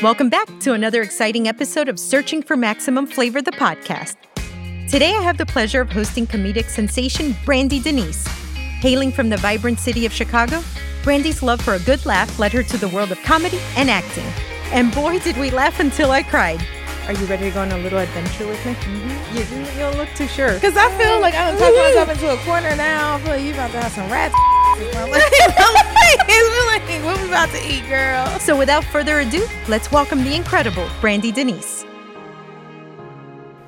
Welcome back to another exciting episode of Searching for Maximum Flavor, the podcast. Today, I have the pleasure of hosting comedic sensation Brandi Denise. Hailing from the vibrant city of Chicago, Brandi's love for a good laugh led her to the world of comedy and acting. And boy, did we laugh until I cried. Are you ready to go on a little adventure with me? Mm-hmm. You, you, don't look too sure. Because I feel like I'm talking myself into a corner now. I feel like you about to have some rats. like, what we about to eat, girl? So without further ado, let's welcome the incredible Brandi Denise.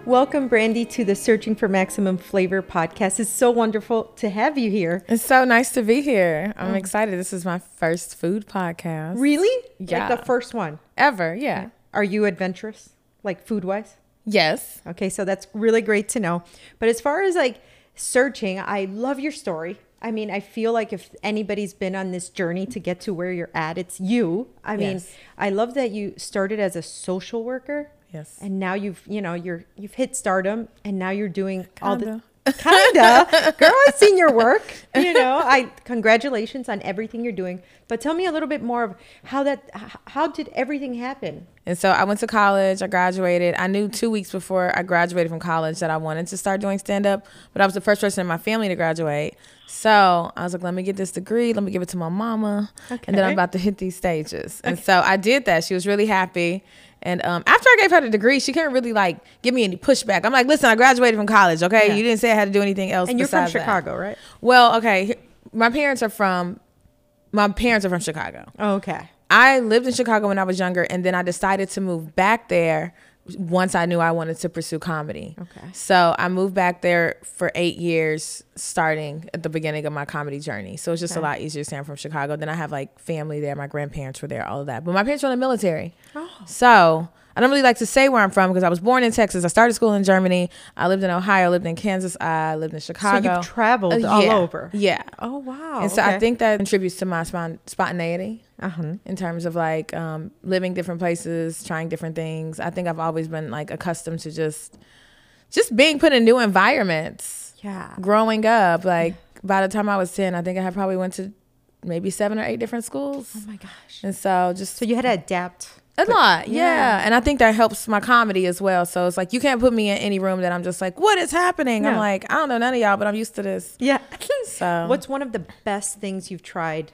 Welcome, Brandi, to the Searching for Maximum Flavor podcast. It's so wonderful to have you here. It's so nice to be here. I'm oh. excited. This is my first food podcast. Really? Yeah. Like the first one. Ever, yeah. Are you adventurous, like food wise? Yes. Okay, so that's really great to know. But as far as like searching, I love your story. I mean, I feel like if anybody's been on this journey to get to where you're at, it's you. I mean, Yes. I love that you started as a social worker. Yes. And now you've, you know, you're you've hit stardom and now you're doing all the Kinda. Girl, I've seen your work. You know, I congratulations on everything you're doing. But tell me a little bit more of how that how did everything happen? And so I went to college. I graduated. I knew two weeks before I graduated from college that I wanted to start doing stand up, but I was the first person in my family to graduate. So I was like, let me get this degree. Let me give it to my mama. okay. And then I'm about to hit these stages. And so I did that. She was really happy. And um, after I gave her the degree, she couldn't really like give me any pushback. I'm like, listen, I graduated from college. Okay, Yeah. you didn't say I had to do anything else. And you're from besides that." Chicago, right? Well, okay. My parents are from. My parents are from Chicago. Oh, okay. I lived in Chicago when I was younger, and then I decided to move back there once I knew I wanted to pursue comedy. Okay. So I moved back there for eight years, starting at the beginning of my comedy journey. So it's just a lot easier saying I'm from Chicago. Then I have like family there. My grandparents were there, all of that. But my parents were in the military. Oh. So I don't really like to say where I'm from because I was born in Texas. I started school in Germany. I lived in Ohio, lived in Kansas. I lived in Chicago. you've traveled Uh, all over. Yeah. Oh wow. And so I think that contributes to my spon- spontaneity uh-huh. in terms of like um, living different places, trying different things. I think I've always been like accustomed to just just being put in new environments. Yeah. Growing up, like by the time I was ten, I think I had probably went to maybe seven or eight different schools, Oh my gosh. and so just So you had to adapt. a lot, yeah. yeah. And I think that helps my comedy as well. So it's like you can't put me in any room that I'm just like, what is happening? I'm like, I don't know none of y'all, but I'm used to this. Yeah. So What's one of the best things you've tried,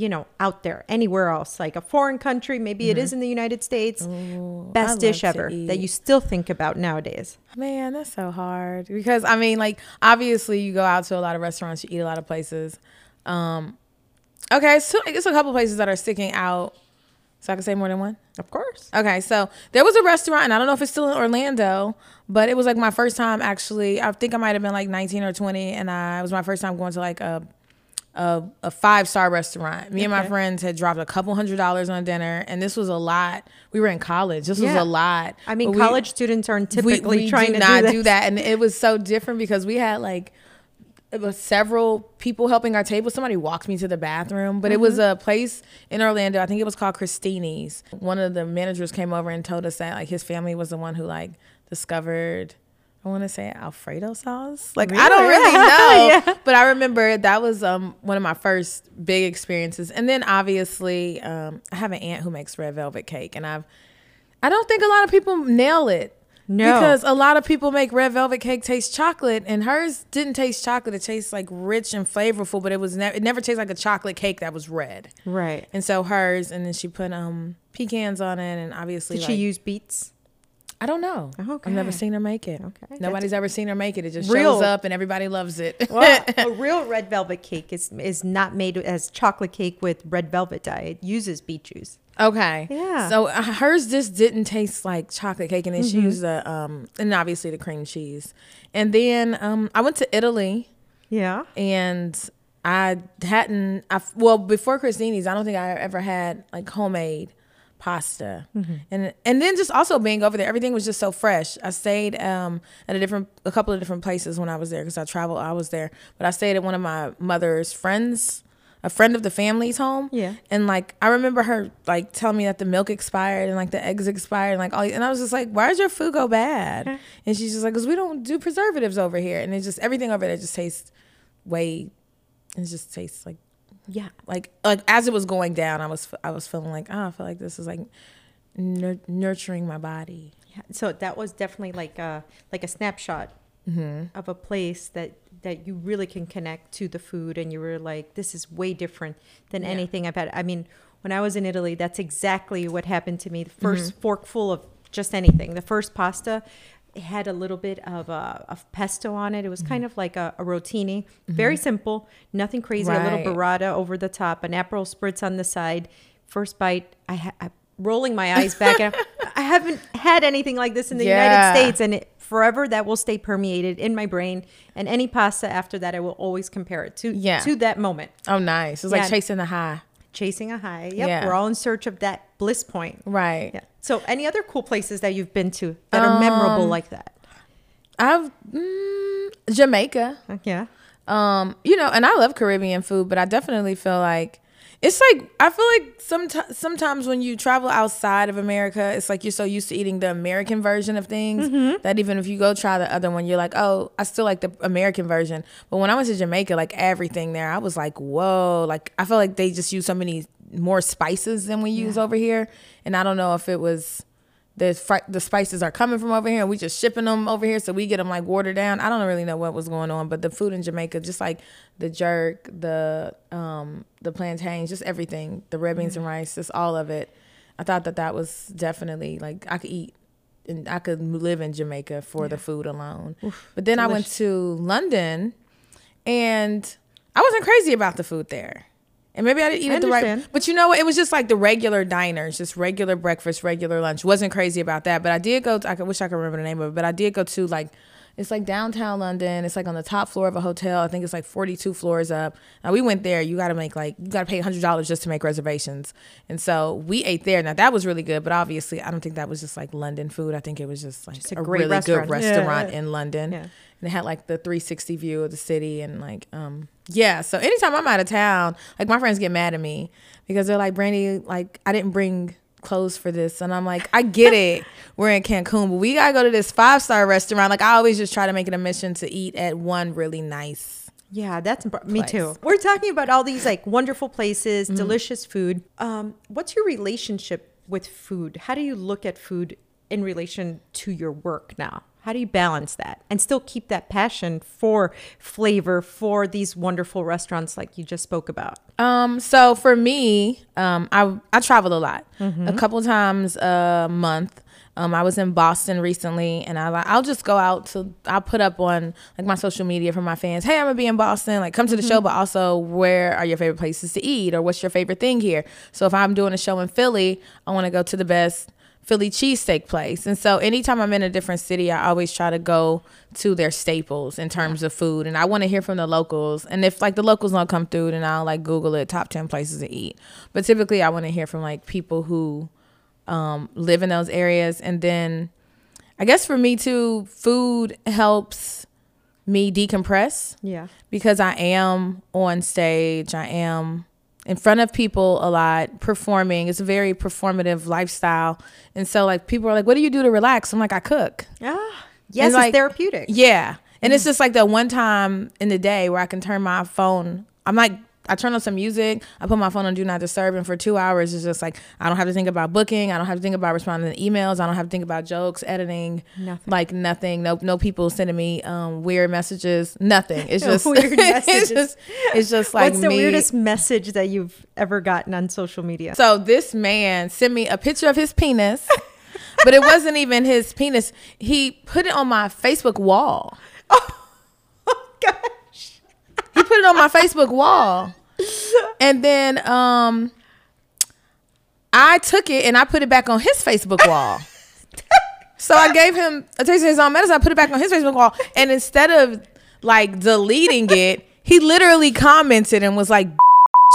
you know, out there, anywhere else, like a foreign country, maybe it is in the United States. Mm-hmm. Best dish ever that you still think about nowadays. Man, that's so hard because I mean, like, obviously, you go out to a lot of restaurants, you eat a lot of places. Um, okay, so it's a couple places that are sticking out. So I can say more than one. Of course. Okay, so there was a restaurant, and I don't know if it's still in Orlando, but it was like my first time actually. I think I might have been like 19 or 20, and I, it was my first time going to like a a, a five star restaurant. Me and my friends had dropped a couple hundred dollars on dinner, and this was a lot. We were in college. This was a lot. I mean, But we- college students aren't typically we, we trying to not do, do that, and it was so different because we had like it was several people helping our table. Somebody walked me to the bathroom, but it was Mm-hmm. a place in Orlando. I think it was called Christini's. One of the managers came over and told us that like his family was the one who like discovered. I want to say Alfredo sauce. Like I don't Really? really know, Yeah. but I remember that was um one of my first big experiences. And then obviously, um, I have an aunt who makes red velvet cake, and I've I don't think a lot of people nail it. No. Because a lot of people make red velvet cake taste chocolate, and hers didn't taste chocolate. It tastes like rich and flavorful, but it was never it never tastes like a chocolate cake that was red. Right. And so hers, and then she put um pecans on it, and obviously Did she use beets? I don't know. Okay. I've never seen her make it. Okay. Nobody's ever seen her make it. It just Real- shows up, and everybody loves it. Well, a real red velvet cake is is not made as chocolate cake with red velvet dye. It uses beet juice. Okay. Yeah. So uh, hers just didn't taste like chocolate cake, and then Mm-hmm. she used the um and obviously the cream cheese, and then um I went to Italy Yeah. and I hadn't I well before Christini's I don't think I ever had like homemade pasta. And and then just also being over there everything was just so fresh. I stayed um at a different a couple of different places when I was there because I traveled I was there. But I stayed at one of my mother's friends a friend of the family's home. Yeah. and like I remember her like telling me that the milk expired and like the eggs expired and like all and I was just like why does your food go bad? And she's just like because we don't do preservatives over here and it's just everything over there just tastes way it just tastes like Yeah. like like as it was going down i was i was feeling like oh i feel like this is like nur- nurturing my body. Yeah, so that was definitely like a like a snapshot mm-hmm. of a place that that you really can connect to the food, and you were like, this is way different than Yeah. anything I've had. I mean, when I was in Italy, that's exactly what happened to me. The 1st mm-hmm. forkful of just anything, the first pasta. It had a little bit of uh, of pesto on it. It was kind of like a, a rotini, very simple, nothing crazy. A little Right. burrata over the top, an Aperol spritz on the side. First bite, I, ha- I rolling my eyes back. and I haven't had anything like this in the Yeah. United States, and it, forever that will stay permeated in my brain. And any pasta after that, I will always compare it to Yeah. to that moment. Oh, nice. It's Yeah. like chasing the high. Chasing a high. Yep, Yeah. we're all in search of that bliss point. Right. Yeah. So, any other cool places that you've been to that are memorable Um, like that? I've mm, Jamaica. Yeah. Um, you know, and I love Caribbean food, but I definitely feel like it's like I feel like sometimes sometimes when you travel outside of America, it's like you're so used to eating the American version of things mm-hmm. that even if you go try the other one, you're like, oh, I still like the American version. But when I went to Jamaica, like everything there, I was like, whoa, like I feel like they just use so many more spices than we use over here, and I don't know if it was the fri- the spices are coming from over here and we just shipping them over here so we get them like watered down. I don't really know what was going on, but the food in Jamaica, just like the jerk, the um the plantains, just everything, the red beans and rice, just all of it. I thought that that was definitely like I could eat and I could live in Jamaica for the food alone. but then I went to London and I wasn't crazy about the food there. And maybe I didn't eat I it the right but you know what? It was just like the regular diners, just regular breakfast, regular lunch. Wasn't crazy about that. But I did go to, I wish I could remember the name of it, but I did go to like, it's like downtown London. It's like on the top floor of a hotel. I think it's like 42 floors up. Now we went there. You got to make like, you got to pay $100 just to make reservations. And so we ate there. Now that was really good, but obviously I don't think that was just like London food. I think it was just like Just a a, great really restaurant. good Yeah. restaurant in London. Yeah. And it had like the 360 view of the city and like um yeah. So anytime I'm out of town, like my friends get mad at me because they're like, Brandi, like I didn't bring clothes for this. And I'm like, I get it. We're in Cancun, but we gotta go to this five star restaurant. Like I always just try to make it a mission to eat at one really nice. Yeah, that's impor- me too. We're talking about all these like wonderful places, delicious food. Um, what's your relationship with food? How do you look at food in relation to your work now? How do you balance that and still keep that passion for flavor for these wonderful restaurants like you just spoke about? Um, so for me, um, I I travel a lot, a couple times a month. Um, I was in Boston recently, and I I'll just go out to I'll put up on like my social media for my fans. Hey, I'm gonna be in Boston. Like, come to the show, but also where are your favorite places to eat, or what's your favorite thing here? So if I'm doing a show in Philly, I want to go to the best Philly cheesesteak place. And so anytime I'm in a different city, I always try to go to their staples in terms of food. And I want to hear from the locals. And if like the locals don't come through, then I'll like Google it, top 10 places to eat. But typically I want to hear from like people who um, live in those areas. And then I guess for me too, food helps me decompress Yeah. because I am on stage. I am in front of people a lot performing. It's a very performative lifestyle. And so like people are like, what do you do to relax? I'm like, I cook. Ah, yes, And, it's like, therapeutic. Yeah. And it's just like the one time in the day where I can turn my phone. I'm like, I turn on some music. I put my phone on do not disturb, and for two hours, it's just like I don't have to think about booking. I don't have to think about responding to emails. I don't have to think about jokes, editing, Nothing. like nothing. No, no people sending me um, weird messages. Nothing. It's just Weird messages. it's just, it's just like What's the me. weirdest message that you've ever gotten on social media? So this man sent me a picture of his penis, but it wasn't even his penis. He put it on my Facebook wall. Gosh. Put it on my Facebook wall. And then um I took it and I put it back on his Facebook wall. so I gave him a taste of his own medicine. I put it back on his Facebook wall. And instead of like deleting it, he literally commented and was like,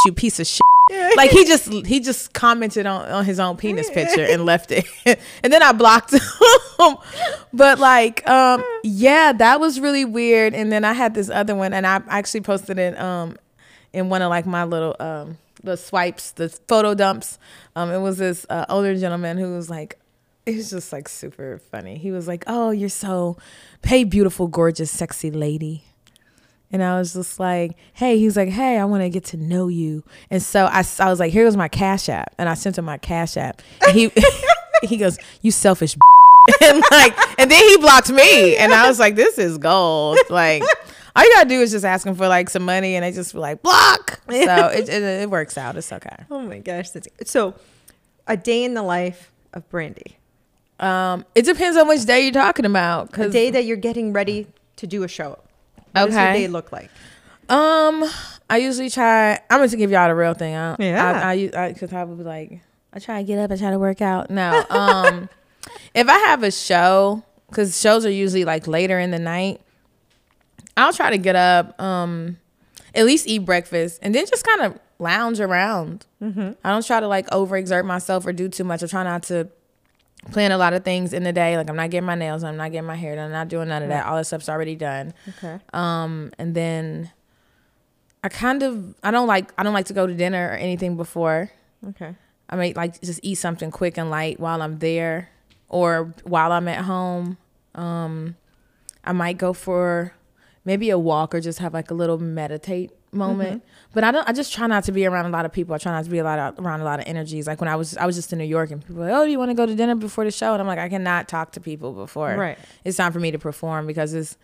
you piece of shit. Like he just he just commented on, on his own penis picture and left it. and then I blocked him. but like um yeah, that was really weird. And then I had this other one and I actually posted it um in one of like my little um the swipes, the photo dumps. Um it was this uh, older gentleman who was like it was just like super funny. He was like, "Oh, you're so hey beautiful, gorgeous, sexy lady." And I was just like, hey, he's like, hey, I want to get to know you. And so I, I was like, here was my Cash App. And I sent him my Cash App. And he, he goes, "You selfish." and like, and then he blocked me, and I was like, "This is gold." Like, all you gotta do is just ask him for like some money, and they just be like, "Block." So it, it, it works out. It's okay. Oh my gosh, that's so. A day in the life of Brandi. Um, it depends on which day you're talking about. Cause day that you're getting ready to do a show. What does your Okay. day look like? Um, I usually try. I'm going to give y'all the real thing. I, Yeah. I, I, I, cause I would be like, I try to get up. I try to work out. No. Um, if I have a show, cause shows are usually like later in the night, I'll try to get up. Um, at least eat breakfast and then just kind of lounge around. Mm-hmm. I don't try to like overexert myself or do too much. I try not to plan a lot of things in the day. Like I'm not getting my nails, I'm not getting my hair done, I'm not doing none of that. All that stuff's already done. Okay. Um, and then I kind of I don't like I don't like to go to dinner or anything before. Okay. I may like just eat something quick and light while I'm there or while I'm at home. Um, I might go for maybe a walk or just have like a little meditate moment. Mm-hmm. But I don't. I just try not to be around a lot of people. I try not to be a lot of, around a lot of energies. Like when I was I was just in New York and people were like, oh, do you want to go to dinner before the show? And I'm like, I cannot talk to people before. Right. It's time for me to perform because it's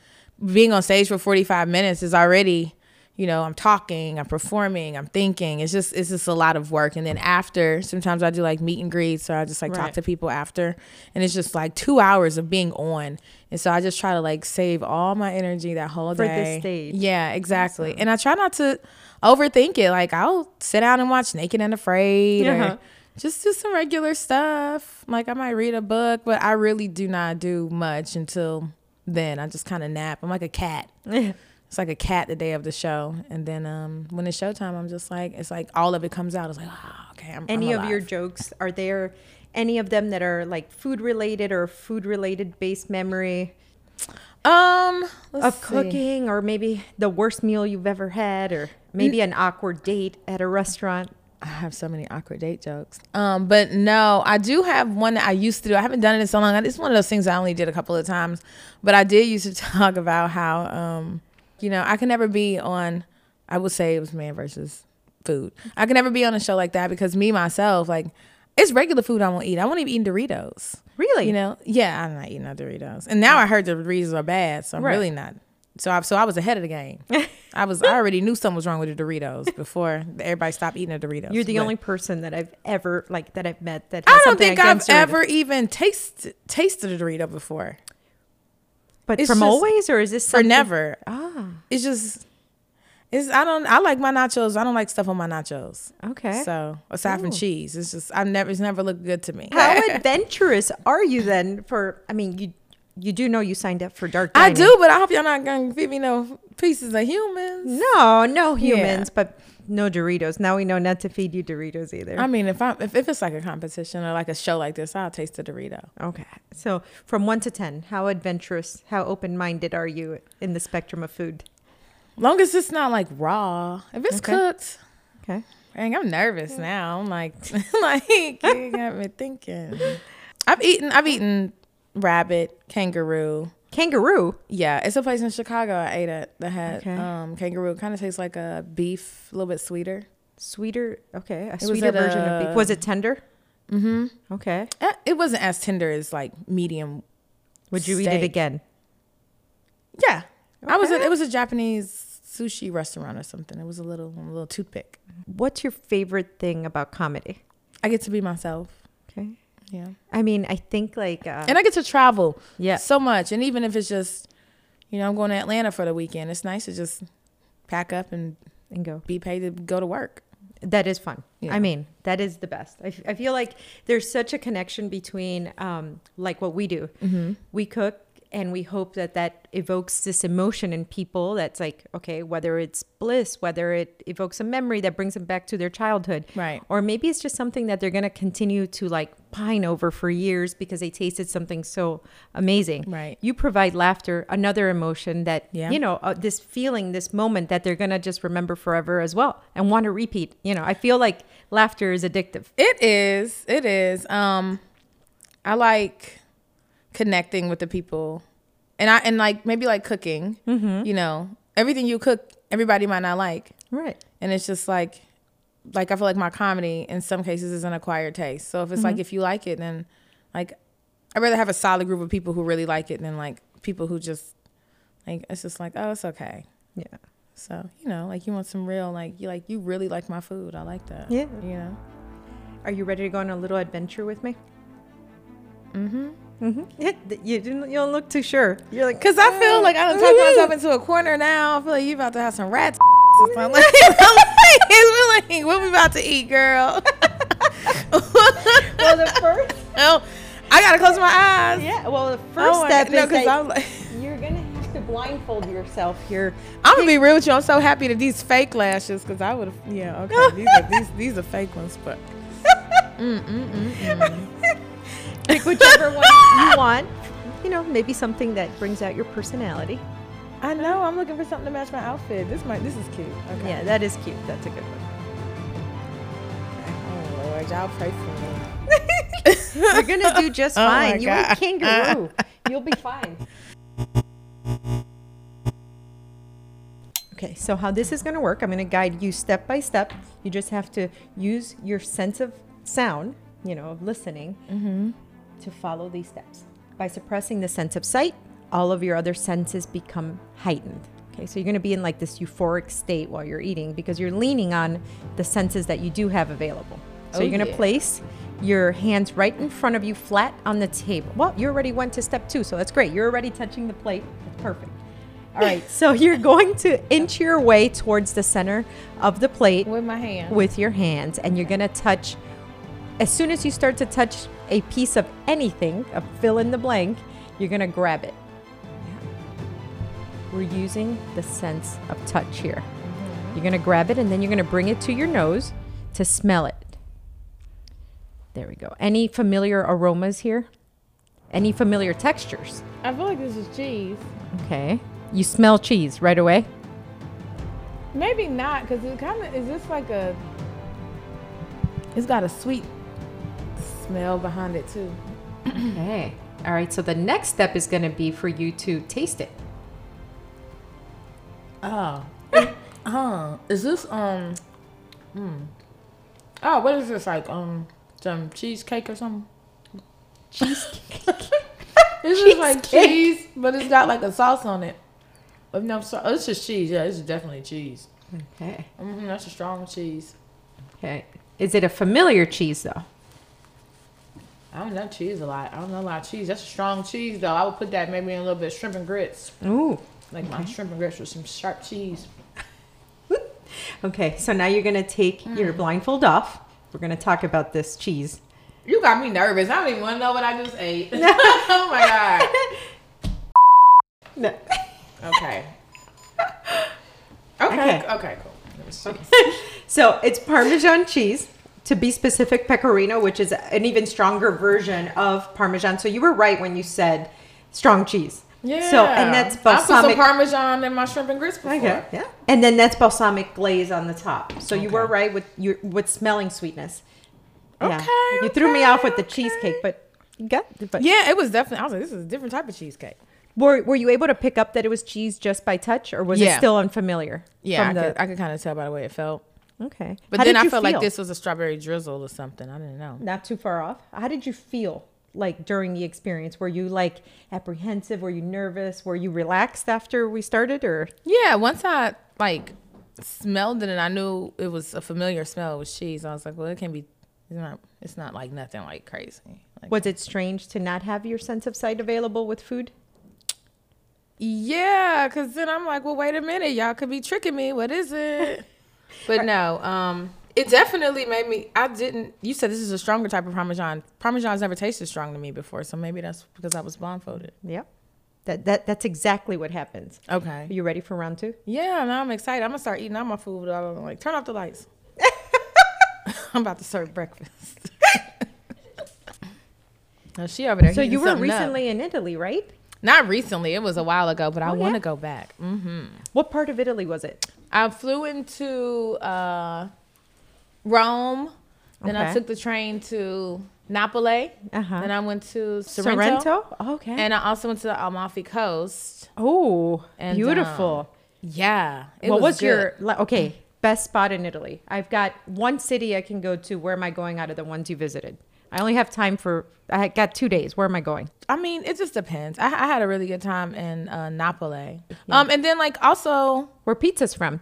being on stage for 45 minutes is already you know i'm talking i'm performing i'm thinking. It's just it's just a lot of work. And then after sometimes i do like meet and greets or i just like talk to people after. And it's just like two hours of being on. And so i just try to like save all my energy that whole For the day. stage. yeah exactly. And i try not to overthink it. Like i'll sit down and watch naked and afraid Uh-huh. or just do some regular stuff. Like i might read a book but i really do not do much until then. I just kind of nap. I'm like a cat it's like a cat the day of the show, and then um, when it's showtime, I'm just like, it's like all of it comes out. It's like, oh, okay, I'm. Any I'm of your jokes are there? Any of them that are like food related or food related based memory um let's of see. cooking, or maybe the worst meal you've ever had, or maybe an awkward date at a restaurant? I have so many awkward date jokes. Um, but no, I do have one that I used to do. I haven't done it in so long. It's one of those things I only did a couple of times, but I did used to talk about how, um, you know, I can never be on. I would say it was man versus food. I can never be on a show like that because me myself, like, it's regular food I won't eat. I won't even eat Doritos. Really? You know, yeah, I'm not eating no Doritos. And now I heard the Doritos are bad, so I'm Right. really not. So I so I was ahead of the game. I was I already knew something was wrong with the Doritos before everybody stopped eating the Doritos. You're the But only person that I've ever like that I've met that. I don't think I've ever even tasted tasted a Dorito before. But it's from just- always, or is this For never. Ah, It's just it's I don't I like my nachos. I don't like stuff on my nachos. okay. So aside Ooh. from cheese, it's just I never it's never looked good to me. How adventurous are you then? For I mean, you you do know you signed up for dark. I do, but I hope y'all not gonna feed me no pieces of humans. No, no Yeah. humans, but no Doritos. Now we know not to feed you Doritos either. I mean, if I if, if it's like a competition or like a show like this, I'll taste a Dorito. okay. So from one to ten, how adventurous, how open minded are you in the spectrum of food? Long as it's not like raw. If it's Okay. cooked, Okay. dang, I'm nervous now. I'm like, like you got me thinking. I've eaten, I've eaten rabbit, kangaroo. Kangaroo. Yeah, it's a place in Chicago I ate at that had Okay. um, kangaroo. Kind of tastes like a beef, a little bit sweeter. Sweeter. Okay. A was sweeter version of beef. Was it tender? Mm-hmm. Okay. Eh, It wasn't as tender as like medium. Would you eat it again? Yeah, I was. Okay. it was a Japanese sushi restaurant or something. It was a little, a little toothpick. What's your favorite thing about comedy? I get to be myself. Okay. Yeah. I mean, I think like uh, and I get to travel yeah. so much. And even if it's just, you know, I'm going to Atlanta for the weekend, it's nice to just pack up and and go. be paid to go to work. That is fun. Yeah. I mean, that is the best. I, f- I feel like there's such a connection between um, like what we do. Mm-hmm. We cook and we hope that that evokes this emotion in people that's like, okay, whether it's bliss, whether it evokes a memory that brings them back to their childhood. Right. Or maybe it's just something that they're going to continue to like pine over for years because they tasted something so amazing. Right. You provide laughter, another emotion that, Yeah. you know, uh, this feeling, this moment that they're going to just remember forever as well and want to repeat. You know, I feel like laughter is addictive. It is. It is. Um, I like connecting with the people, and I and like maybe like cooking. Mm-hmm. You know, everything you cook, everybody might not like, Right. and it's just like, like I feel like my comedy in some cases is an acquired taste. So if it's Mm-hmm. like if you like it, then like I'd rather have a solid group of people who really like it than like people who just like it's just like oh it's okay. Yeah. So you know, like you want some real like you like you really like my food. I like that. Yeah. You know. Are you ready to go on a little adventure with me? Mm-hmm. Mm-hmm. Yeah, you. You don't look too sure. You're like, Cause I feel like I done talked myself into a corner now. I feel like you about to have some rats or something. Like, I'm like, like, what we about to eat, girl? well, the first. oh, I gotta close my eyes. Yeah. Well, the first Oh step no, is that I'm like, you're gonna have to blindfold yourself here. I'm gonna be real with you. I'm so happy that these fake lashes, cause I would have. Yeah, okay. These are these these are fake ones, but mm, mm, mm, Pick whichever one you want. You know, maybe something that brings out your personality. I know I'm looking for something to match my outfit. This might this is cute. Okay. Yeah, that is cute. That's a good one. Oh Lord, y'all pray for me. You're gonna do just Oh my fine. you are a kangaroo. You'll be fine. Okay, so how this is gonna work, I'm gonna guide you step by step. You just have to use your sense of sound, you know, of listening, mm-hmm. To follow these steps. By suppressing the sense of sight, all of your other senses become heightened. Okay, so you're gonna be in like this euphoric state while you're eating because you're leaning on the senses that you do have available. So Oh, you're gonna yeah. place your hands right in front of you, flat on the table. Well, you already went to step two, so that's great. You're already touching the plate. That's perfect. All right, so you're going to inch your way towards the center of the plate With my hand. with your hands, and you're gonna touch. As soon as you start to touch a piece of anything, a fill in the blank, you're gonna grab it. We're using the sense of touch here. Mm-hmm. You're gonna grab it, and then you're gonna bring it to your nose to smell it. There we go. Any familiar aromas here? Any familiar textures? I feel like this is cheese. Okay. You smell cheese right away. Maybe not, because it kind of is this like a. It's got a sweet smell behind it too. Okay. All right. So the next step is going to be for you to taste it. Oh. huh. Is this um? Hmm. Oh, what is this like? Um, some cheesecake or something? Cheesecake. This is like cheese, but it's got like a sauce on it. With no sauce. Oh, it's just cheese. Yeah, this is definitely cheese. okay. hmm that's a strong cheese. Okay. Is it a familiar cheese though? I don't know cheese a lot. I don't know a lot of cheese. That's a strong cheese though. I would put that maybe in a little bit of shrimp and grits. Ooh. Like my shrimp and grits with some sharp cheese. Okay. So now you're going to take your mm. blindfold off. We're going to talk about this cheese. You got me nervous. I don't even want to know what I just ate. oh my god. No. Okay. Okay. Okay. Okay. Cool. Let me see. So it's Parmesan cheese. To be specific, pecorino, which is an even stronger version of Parmesan. So you were right when you said strong cheese. Yeah. So and that's I put some balsamic. parmesan in my shrimp and grits before. Okay. Yeah. And then that's balsamic glaze on the top. So you were right with your with smelling sweetness. Okay, You threw me off with the okay. cheesecake, but got. But Yeah, it was definitely. I was like, this is a different type of cheesecake. were were you able to pick up that it was cheese just by touch, or was it still unfamiliar? Yeah, I the, could, I could kind of tell by the way it felt. Okay. But How then I felt like this was a strawberry drizzle or something. I didn't know. Not too far off. How did you feel like during the experience? Were you like apprehensive? Were you nervous? Were you relaxed after we started, or Yeah, once I like smelled it and I knew it was a familiar smell with cheese, I was like, well, it can be. It's not. It's not like nothing like crazy. Like, was it strange to not have your sense of sight available with food? Yeah, because then I'm like, well, wait a minute, y'all could be tricking me. What is it? but no, um, it definitely made me. I didn't. You said this is a stronger type of parmesan. Parmesan's never tasted strong to me before, so maybe that's because I was blindfolded. Yep. That that that's exactly what happens. Are Okay. you ready for round two? Yeah, now I'm excited. I'm gonna start eating all my food. I'm like, turn off the lights. I'm about to serve breakfast. now she over there. So you were something up. recently in Italy, right? Not recently. It was a while ago, but I Oh, want to yeah? go back. hmm What part of Italy was it? I flew into uh, Rome. Then I took the train to Napoli. Uh-huh. Then I went to Sorrento. Sorrento? Okay. And I also went to the Amalfi Coast. oh, beautiful. Yeah. it what was, good. your okay? best spot in Italy. I've got one city I can go to. Where am I going out of the ones you visited? I only have time for. I got two days. Where am I going? I mean, it just depends. I, I had a really good time in uh, Napoli. Um, and then like also, Where pizza's from?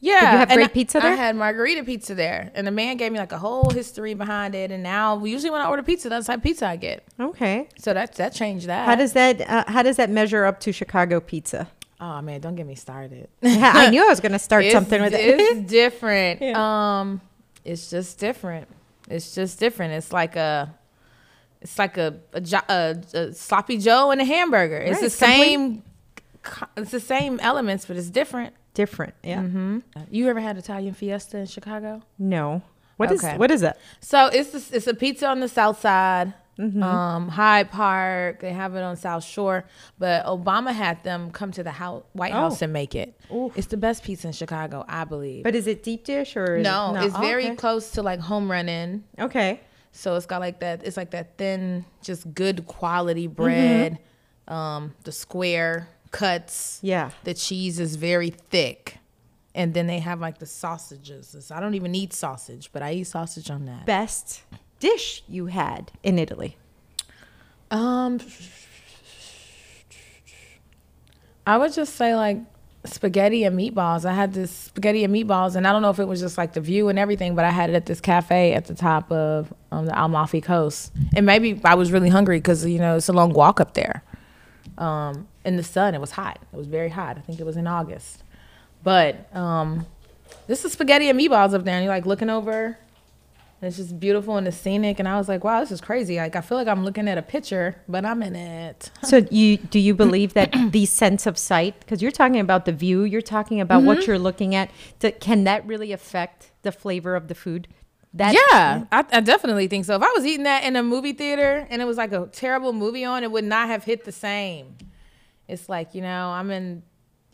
yeah, Did you have great I- pizza there? I had margherita pizza there, and the man gave me like a whole history behind it. And now, usually when I order pizza, that's the type of pizza I get. Okay. So that that changed that. How does that uh, How does that measure up to Chicago pizza? oh man, don't get me started. I knew I was going to start something with it. It's different. Yeah. Um, it's just different. It's just different. It's like a, it's like a a, a, a sloppy Joe and a hamburger. It's Right, the same. It's the same elements, but it's different. Different. Yeah. Mm-hmm. You ever had Italian Fiesta in Chicago? No. What is Okay. what is that? So it's this, it's a pizza on the south side, Mm-hmm. um, Hyde Park. They have it on South Shore, but Obama had them come to the house, White House Oh. and make it. Oof. It's the best pizza in Chicago, I believe. But is it deep dish or no, it's Oh, very okay. close to like Home Run Inn. okay. So it's got like that. It's like that thin, just good quality Mm-hmm. bread. Um, the square cuts. Yeah. The cheese is very thick, and then they have like the sausages. I don't even eat sausage, but I eat sausage on that. Best dish you had in Italy? Um, I would just say like spaghetti and meatballs. I had this spaghetti and meatballs, and I don't know if it was just like the view and everything, but I had it at this cafe at the top of um, the Amalfi Coast, and maybe I was really hungry because you know it's a long walk up there. Um, in the sun, it was hot. It was very hot. I think it was in August, but um, this is spaghetti and meatballs up there, and you're like looking over. And it's just beautiful and it's scenic, and I was like, "Wow, this is crazy!" Like I feel like I'm looking at a picture, but I'm in it. So you do you believe that the sense of sight because you're talking about the view, you're talking about what Mm-hmm. you're looking at, that can that really affect the flavor of the food? That yeah, I, I definitely think so. If I was eating that in a movie theater and it was like a terrible movie on, it would not have hit the same. It's like you know, I'm in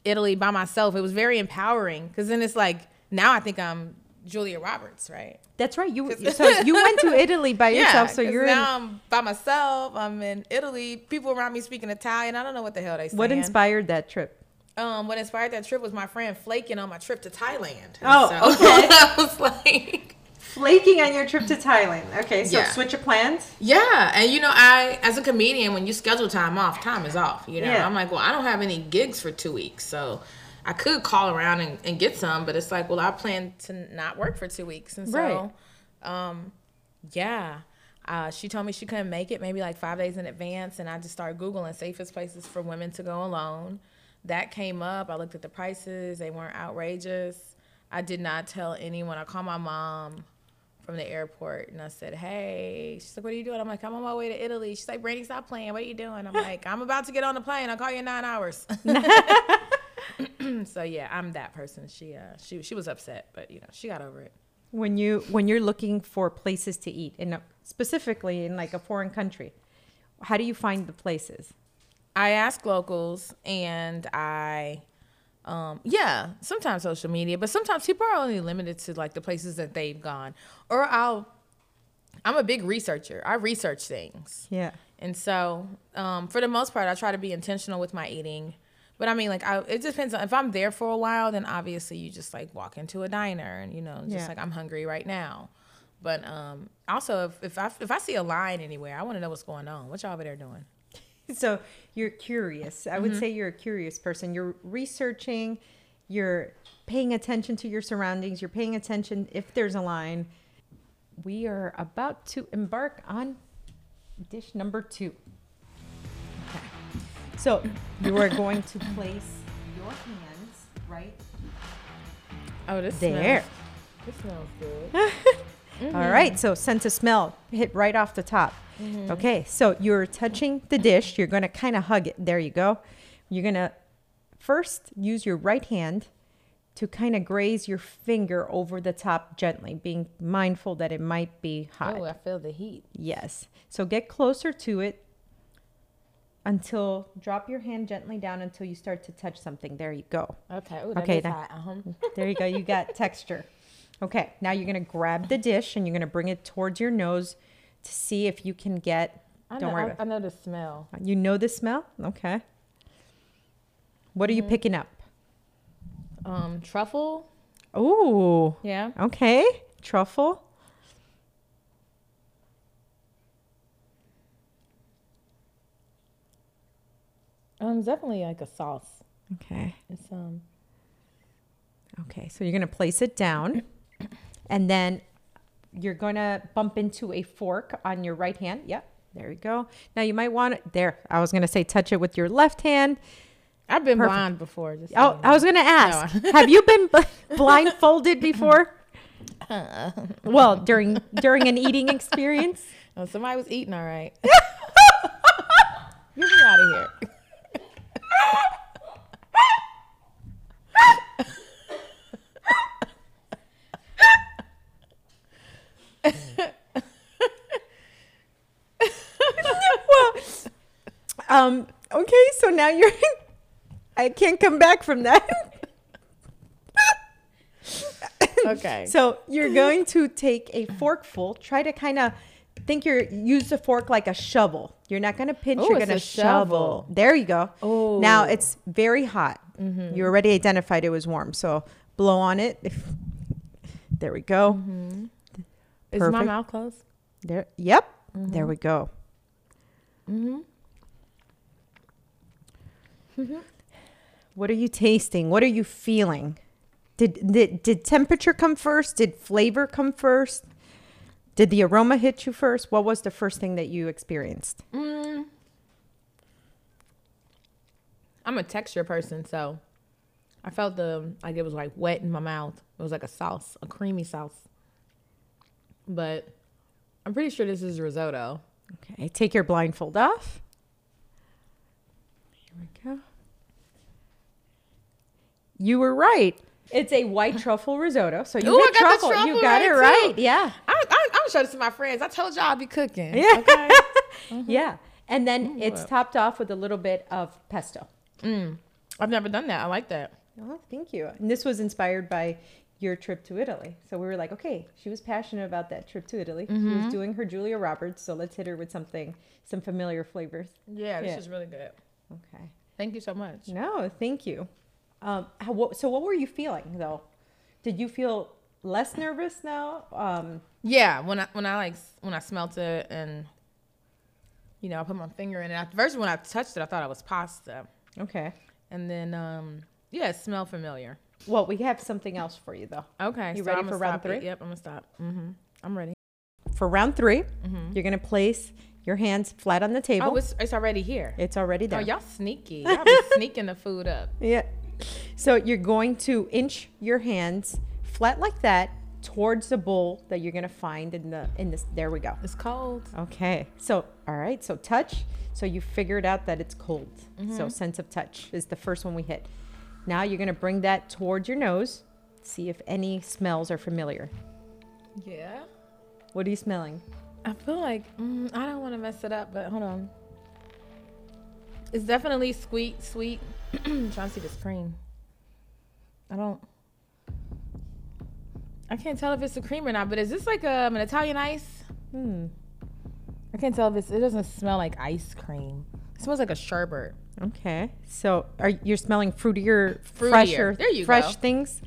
Italy by myself. It was very empowering because then it's like now I think I'm Julia Roberts, right? That's right. You so you went to Italy by yourself, So you're now in, I'm by myself. I'm in Italy. People around me speaking Italian. I don't know what the hell they saying. what inspired that trip? Um, what inspired that trip was my friend flaking on my trip to Thailand. Oh, so okay. I was like, Flaking on your trip to Thailand. Okay, so Yeah. switch of plans. yeah. And you know, I as a comedian, when you schedule time off, time is off. You know, Yeah. I'm like, well, I don't have any gigs for two weeks, so I could call around and, and get some, but it's like, well, I plan to not work for two weeks, and so, Right. um, yeah. Uh, she told me she couldn't make it maybe like five days in advance, and I just started googling safest places for women to go alone. That came up. I looked at the prices; they weren't outrageous. I did not tell anyone. I called my mom from the airport and I said, "Hey," she's like, "What are you doing?" I'm like, "I'm on my way to Italy." She's like, "Brandi, stop playing. What are you doing?" I'm like, "I'm about to get on the plane. I'll call you in nine hours." so yeah, I'm that person. She uh, she she was upset, but you know, she got over it. When you when you're looking for places to eat, in a, specifically in like a foreign country, how do you find the places? I ask locals and I um yeah, sometimes social media, but sometimes people are only limited to like the places that they've gone. Or I'll I'm a big researcher. I research things. Yeah. And so, um, for the most part, I try to be intentional with my eating. But I mean, like, I, it depends on if I'm there for a while, then obviously you just like walk into a diner and you know, just Yeah. like I'm hungry right now. But um, also, if, if I if I see a line anywhere, I want to know what's going on. What y'all over there doing? So you're curious. I Mm-hmm. would say you're a curious person. You're researching, you're paying attention to your surroundings, you're paying attention if there's a line. We are about to embark on dish number two. So you are going to place your hands right Oh, this there. Smells, this smells good. Mm-hmm. All right, so sense of smell hit right off the top. Mm-hmm. Okay, so you're touching the dish. You're going to kind of hug it. There you go. You're going to first use your right hand to kind of graze your finger over the top gently, being mindful that it might be hot. Oh, I feel the heat. Yes. So get closer to it until drop your hand gently down until you start to touch something. There you go. Okay. Ooh, Okay, hot. Uh-huh. There you go. You got texture. Okay. Now you're going to grab the dish and you're going to bring it towards your nose to see if you can get. I Don't know, worry. I, I know the smell. You know the smell? Okay. What are you picking up? Um, truffle, Ooh. Yeah. Okay. Truffle. Um, it's definitely like a sauce. Okay. It's um. Okay. So you're going to place it down and then you're going to bump into a fork on your right hand. Yep. There you go. Now you might want it there. I was going to say touch it with your left hand. I've been Perfect. blind before. Just Oh, I was going to ask. No. have you been bl- blindfolded before? well, during during an eating experience? Oh, somebody was eating all right. Get me out of here. well, um, okay, so now you're. I can't come back from that. Okay. So you're going to take a forkful. Try to kind of think you're use the fork like a shovel. You're not going to pinch. Ooh, you're going to shovel. shovel. There you go. Oh. Now it's very hot. Mm-hmm. You already identified it was warm. So blow on it. If, there we go. Is my mouth closed? There. Yep. There we go. Mm-hmm. What are you tasting? What are you feeling? Did, did did temperature come first? Did flavor come first? Did the aroma hit you first? What was the first thing that you experienced? Mm. I'm a texture person, so I felt the like it was like wet in my mouth. It was like a sauce, a creamy sauce. But I'm pretty sure this is risotto. Okay, take your blindfold off. Here we go. You were right. It's a white truffle risotto. So you Ooh, got the truffle. You truffle got it right, right. too. Yeah. I, I, I'm gonna show this to my friends. I told y'all I'd be cooking. Yeah. Okay. Yeah. And then it's well. topped off with a little bit of pesto. mm. I've never done that. I like that. Oh, thank you. And this was inspired by your trip to Italy. So we were like, okay, she was passionate about that trip to Italy. She was doing her Julia Roberts, so let's hit her with something, some familiar flavors. Yeah, this Yeah. is really good. Okay. Thank you so much. No, thank you. Um, how, what, so what were you feeling though? Did you feel less nervous now? Um, Yeah, when I when I like when I smelt it and you know I put my finger in it. At first, when I touched it, I thought it was pasta, okay. and then um yeah, it smelled familiar. Well, we have something else for you though. Okay, You so ready I'ma for round stop it. three? Yep, I'm gonna stop. Mm-hmm. I'm ready. For round 3 you you're gonna place your hands flat on the table. Oh, it's it's already here. it's already oh, there. Oh, y'all sneaky. Y'all be sneaking the food up. Yeah. So you're going to inch your hands flat like that towards the bowl that you're gonna find in the in this. There we go. It's cold. Okay. So all right. So touch. So you figured out that it's cold. So mm-hmm. sense of touch is the first one we hit. Now you're gonna bring that towards your nose. See if any smells are familiar. Yeah. What are you smelling? I feel like mm, I don't want to mess it up, but hold on. It's definitely sweet, sweet. trying to see this cream. I don't. I can't tell if it's a cream or not. But is this like um, an Italian ice? Hmm. I can't tell if it's. It doesn't smell like ice cream. It smells like a sherbet. Okay. So are you're smelling fruitier, Fruitier. fresher, There you fresh go. things?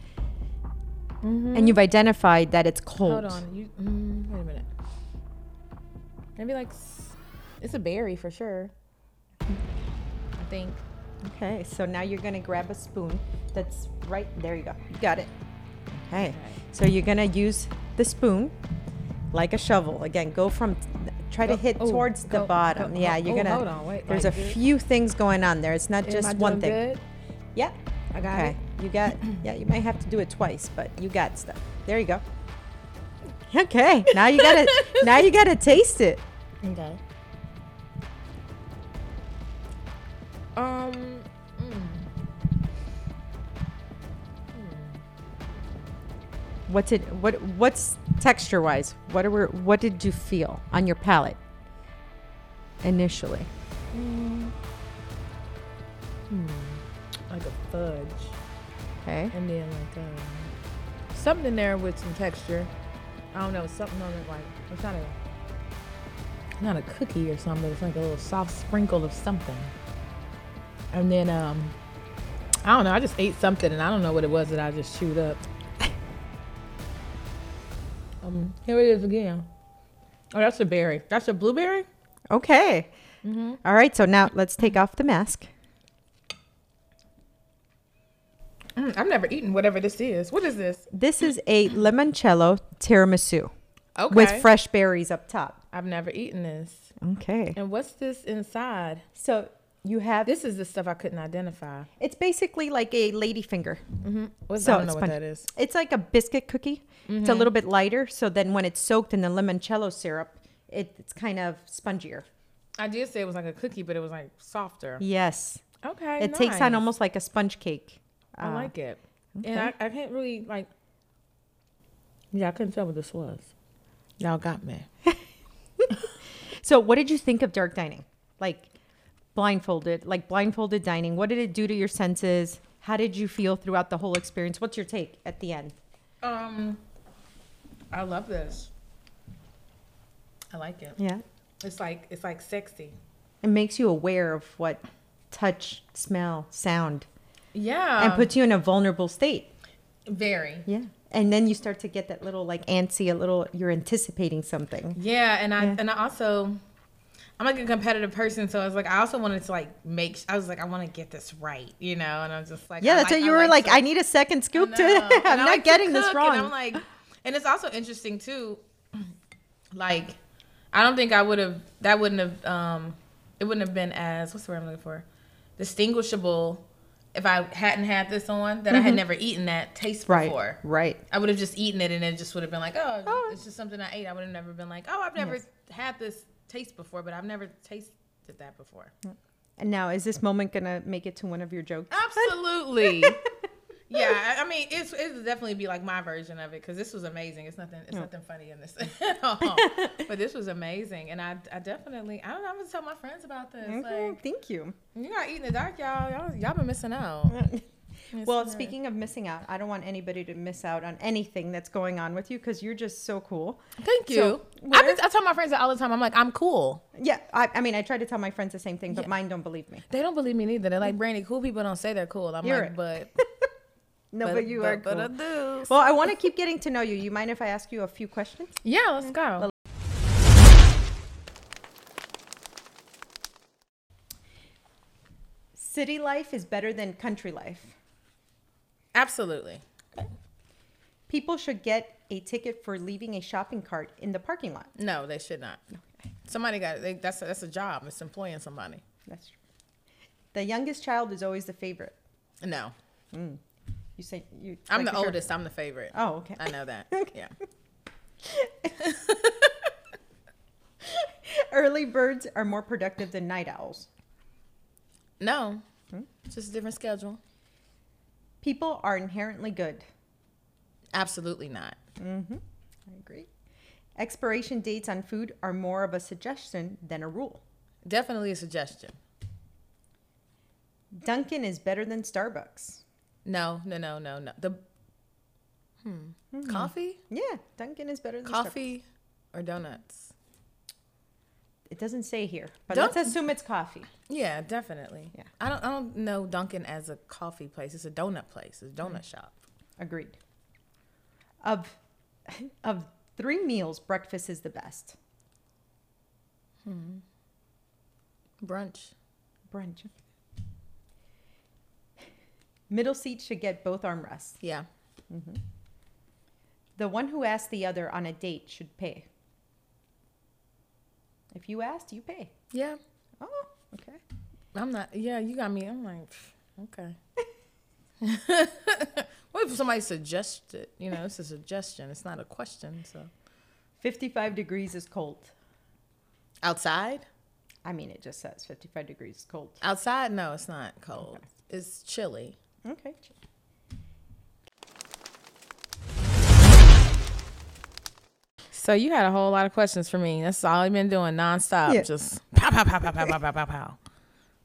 Mm-hmm. And you've identified that it's cold. Hold on. You mm, a. Maybe like it's a berry for sure. I think. Okay, so now you're gonna grab a spoon that's right there. You go. You got it. Okay. So you're gonna use the spoon like a shovel. Again, go from try to hit oh, towards the bottom. go- yeah, you're oh, gonna. hold on, wait, there's like a few things going on there. It's not just one thing. Good? Yeah. I got Okay. You got. Yeah, you might have to do it twice, but you got stuff. There you go. Okay. Now you gotta. now you gotta taste it. It. Okay. Um. mm. What's it? What? What's texture wise? What are we, What did you feel on your palate initially? Mm. Hmm. Like a fudge, Okay. and then like um, something in there with some texture. I don't know, something on it like it's not a not a cookie or something, but it's like a little soft sprinkle of something. And then um, I don't know. I just ate something, and I don't know what it was that I just chewed up. Um, here it is again. Oh, that's a berry. That's a blueberry. Okay. Mm-hmm. All right. So now let's take off the mask. Mm, I've never eaten whatever this is. What is this? This is a limoncello tiramisu Okay. with fresh berries up top. I've never eaten this. Okay. And what's this inside? So you have This is the stuff I couldn't identify. It's basically like a ladyfinger. Mm-hmm. What's, So I don't know what that is. It's like a biscuit cookie. It's a little bit lighter. So then when it's soaked in the limoncello syrup, it, it's kind of spongier. I did say it was like a cookie, but it was like softer. Yes. Okay. It takes on almost like a sponge cake. I Uh, like it. And I, I can't really like. Yeah, I couldn't tell what this was. Y'all got me. So what did you think of dark dining? Like blindfolded, like blindfolded dining. What did it do to your senses? How did you feel throughout the whole experience? What's your take at the end? Um, I love this. I like it. Yeah. It's like it's like sexy. It makes you aware of what touch, smell, sound, Yeah. and puts you in a vulnerable state. very. Yeah. And then you start to get that little like antsy, a little you're anticipating something. Yeah, and I Yeah. and I also I'm like a competitive person, so I was like I also wanted to like make I was like I want to get this right, you know, and I was just like Yeah, that's like- what you I were like. to- I need a second scoop to. I'm not like getting this wrong. And I'm like, and it's also interesting too. Like, I don't think I would have. That wouldn't have. Um, it wouldn't have been as what's the word I'm looking for, distinguishable, if I hadn't had this on. That I had never eaten that taste Mm-hmm. right. before. Right. I would have just eaten it, and it just would have been like, oh, Oh. it's just something I ate. I would have never been like, oh, I've never Yes. had this taste before, but I've never tasted that before. And now, is this moment gonna make it to one of your jokes? Absolutely. yeah, I- mean, it's it would definitely be like my version of it because this was amazing. It's nothing. It's nothing funny in this at all. but this was amazing, and I, I definitely I don't know. I'm gonna tell my friends about this. Mhm, Like, Thank you. you not eating the dark, y'all. Y'all y'all been missing out. Well, speaking of missing out, I don't want anybody to miss out on anything that's going on with you because you're just so cool. Thank you. So, I, been, I tell my friends that all the time. I'm like, I'm cool. Yeah, I, I mean, I try to tell my friends the same thing, but Yeah. mine don't believe me. They don't believe me neither. They're like, Brandi, cool people don't say they're cool. I'm You're like, it. but No, but, you are cool. But I do. well, I want to keep getting to know you. You mind if I ask you a few questions? yeah, let's go. City life is better than country life. Absolutely. Okay. People should get a ticket for leaving a shopping cart in the parking lot. No, they should not. Somebody got they, that's that's a job. It's employing somebody. That's true. The youngest child is always the favorite. No, mm. You say you. I'm like the oldest. I'm the favorite. Oh, okay. I know that. Yeah. Early birds are more productive than night owls. No, it's just a different schedule. People are inherently good. Absolutely not. Mhm. I agree. Expiration dates on food are more of a suggestion than a rule. Definitely a suggestion. Dunkin' is better than Starbucks. No, no, no, no, no. The hmm. coffee, Yeah, Dunkin' is better than Starbucks. coffee, or donuts. It doesn't say here, but Dunk- let's assume it's coffee. Yeah, definitely. Yeah. I don't. I don't know Dunkin' as a coffee place. It's a donut place. It's a donut shop. Agreed. Of of three meals, breakfast is the best. Hmm. Brunch. Brunch. Middle seat should get both armrests. Yeah. Mm-hmm. The one who asks the other on a date should pay. If you asked, you pay. Yeah. Oh, okay. I'm not. Yeah, you got me. I'm like, okay. what if somebody suggested? You know, it's a suggestion. It's not a question. So 55 degrees is cold. outside, I mean, it just says 55 degrees is cold. outside, no, it's not cold. It's chilly. Okay. So you had a whole lot of questions for me. That's all I've been doing nonstop. Yeah. Just pow pow pow pow pow pow pow pow pow.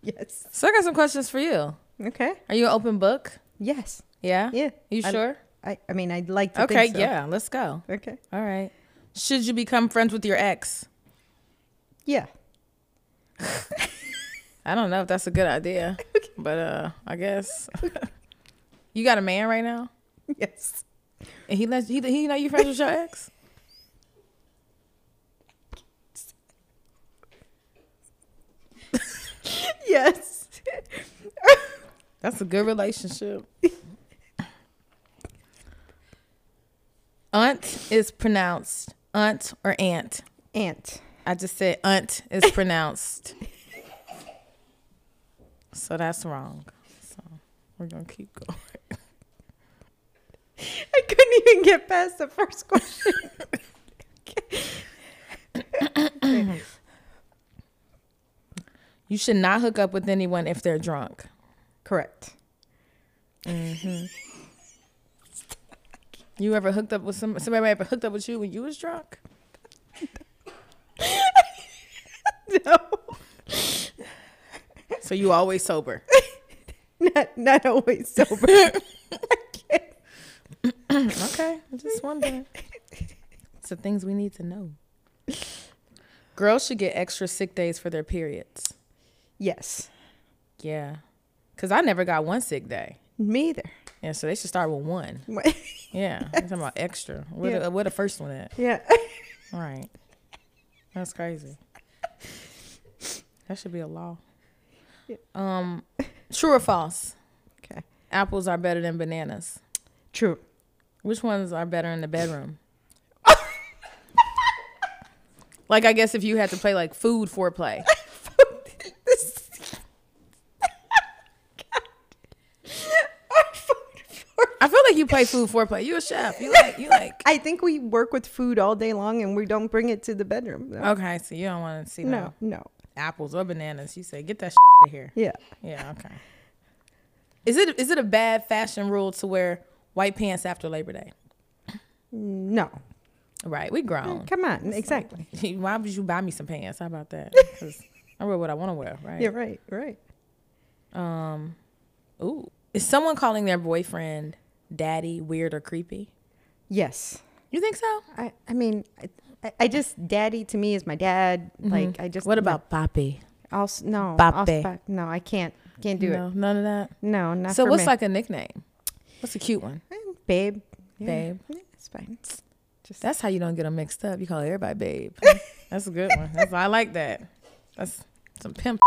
Yes. So I got some questions for you. Okay. Are you an open book? Yes. Yeah. Yeah. You I- sure? I, I mean, I'd like to Okay. so. Yeah. Let's go. Okay. All right. Should you become friends with your ex? Yeah. I don't know if that's a good idea, but uh, I guess you got a man right now. Yes, and he lets he he know you friends with your ex. yes, that's a good relationship. Aunt is pronounced aunt or aunt. Aunt. I just said aunt is pronounced so that's wrong. So we're gonna keep going. I couldn't even get past the first question. You should not hook up with anyone if they're drunk. Correct. Mm-hmm. You ever hooked up with some somebody ever hooked up with you when you was drunk? No. So you always sober. Not, not always sober. Okay, I'm just wondering. It's the things we need to know. Girls should get extra sick days for their periods. yes. Yeah, cause I never got one sick day. Me either. Yeah, so they should start with one. Yeah, I'm talking about extra. Where, Yeah. the, where the first one at? yeah. All right, that's crazy. That should be a law. Um, true or false? Okay. Apples are better than bananas. True. Which ones are better in the bedroom? like I guess if you had to play like food foreplay. I feel like you play food foreplay. You a chef. You like you like I think we work with food all day long and we don't bring it to the bedroom. No. Okay, so you don't want to see No, no no. Apples or bananas. You say get that out of here. Yeah. Yeah, okay. Is it is it a bad fashion rule to wear white pants after Labor Day? No. Right, we grown. Come on. Exactly. Why would you buy me some pants? How about that? 'Cause I wear what I want to wear, right? Yeah, right, right. Um, ooh, is someone calling their boyfriend daddy weird or creepy? Yes. You think so? I, I mean, I, I- I just, daddy to me is my dad. Mm-hmm. Like, I just. What about Poppy? Also, no. Also- no, I can't. Can't do no, it. none of that. No, not so what's me. like a nickname? What's a cute one? Eh, babe? Yeah. Babe. Yeah, it's fine. Just That's how you don't get them mixed up. You call everybody babe. That's a good one. That's I like that. That's some pimp.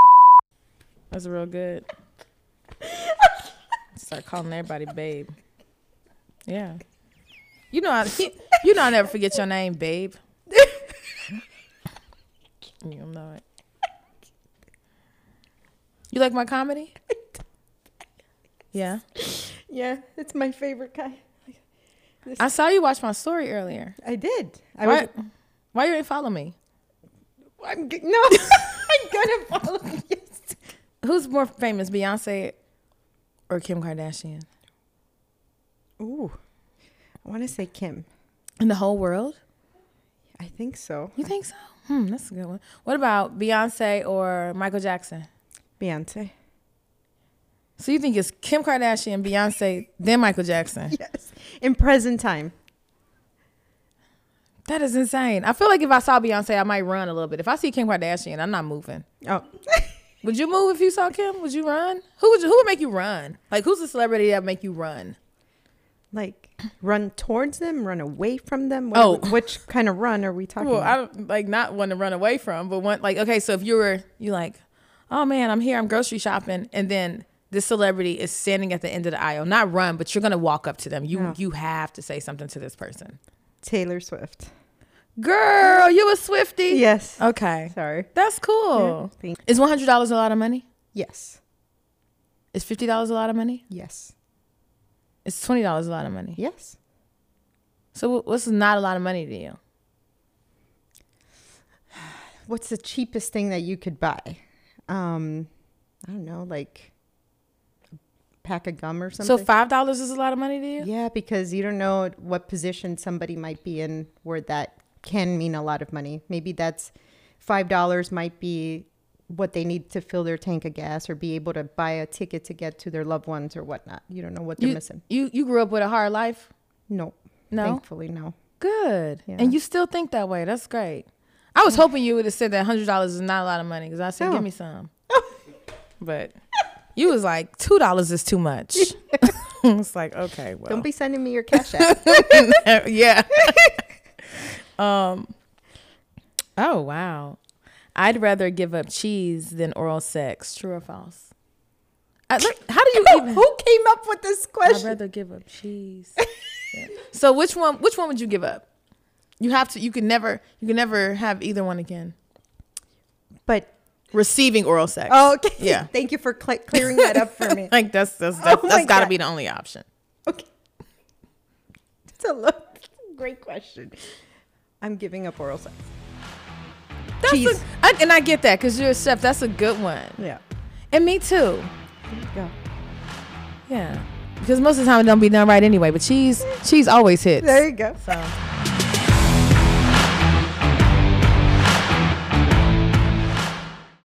That's real good. Start calling everybody babe. Yeah. You know, I, you know, I never forget your name, babe. You know it. You like my comedy? Yeah. yeah, it's my favorite guy. I saw you watch my story earlier. I did. I Why, was. why you ain't follow me? I'm g- no. I'm gonna follow. you. Who's more famous, Beyonce or Kim Kardashian? Ooh, I want to say Kim. In the whole world? I think so. You think so? Hmm, that's a good one. What about Beyonce or Michael Jackson? Beyonce. So you think it's Kim Kardashian, Beyonce, then Michael Jackson? Yes. In present time. That is insane. I feel like if I saw Beyonce, I might run a little bit. If I see Kim Kardashian, I'm not moving. Oh. Would you move if you saw Kim? Would you run? Who would you, who would make you run? Like who's the celebrity that make you run? like run towards them, run away from them. What Oh. which kind of run are we talking about? Well, I about? don't like not one to run away from, but one like okay, so if you were you like, oh man, I'm here, I'm grocery shopping, and then this celebrity is standing at the end of the aisle, not run, but you're gonna walk up to them. You you have to say something to this person. Taylor Swift. Girl, you a Swiftie? Yes. Okay, Sorry. that's cool. Yeah, Is one hundred dollars a lot of money? Yes. Is fifty dollars a lot of money? Yes. Is twenty dollars a lot of money? Yes. So wh- what's not a lot of money to you? What's the cheapest thing that you could buy? Um, I don't know, like a pack of gum or something. So five dollars is a lot of money to you? yeah, because you don't know what position somebody might be in where that can mean a lot of money. Maybe that's five dollars might be what they need to fill their tank of gas or be able to buy a ticket to get to their loved ones or whatnot. You don't know what they're You, missing. you you grew up with a hard life? No. No. Thankfully, no. Good. Yeah. And you still think that way. That's great. I was hoping you would have said that hundred dollars is not a lot of money because I said, No. give me some. but you was like, two dollars is too much. it's like, okay, well. Don't be sending me your cash app. yeah. um oh wow. I'd rather give up cheese than oral sex. True or false? I, look, how do you even? Who came up with this question? I'd rather give up cheese. Yeah. So which one? Which one would you give up? You have to. You can never. You can never have either one again. But Receiving oral sex. oh, okay. Yeah. Thank you for cl- clearing that up for me. Like that's that's that's, Oh that's got to be the only option. Okay. It's a great question. I'm giving up oral sex. That's. A, I, and I get that because you're a chef. That's a good one. Yeah. And me too. There you go. Yeah. Because most of the time it don't be done right anyway. But cheese, cheese always hits. There you go. So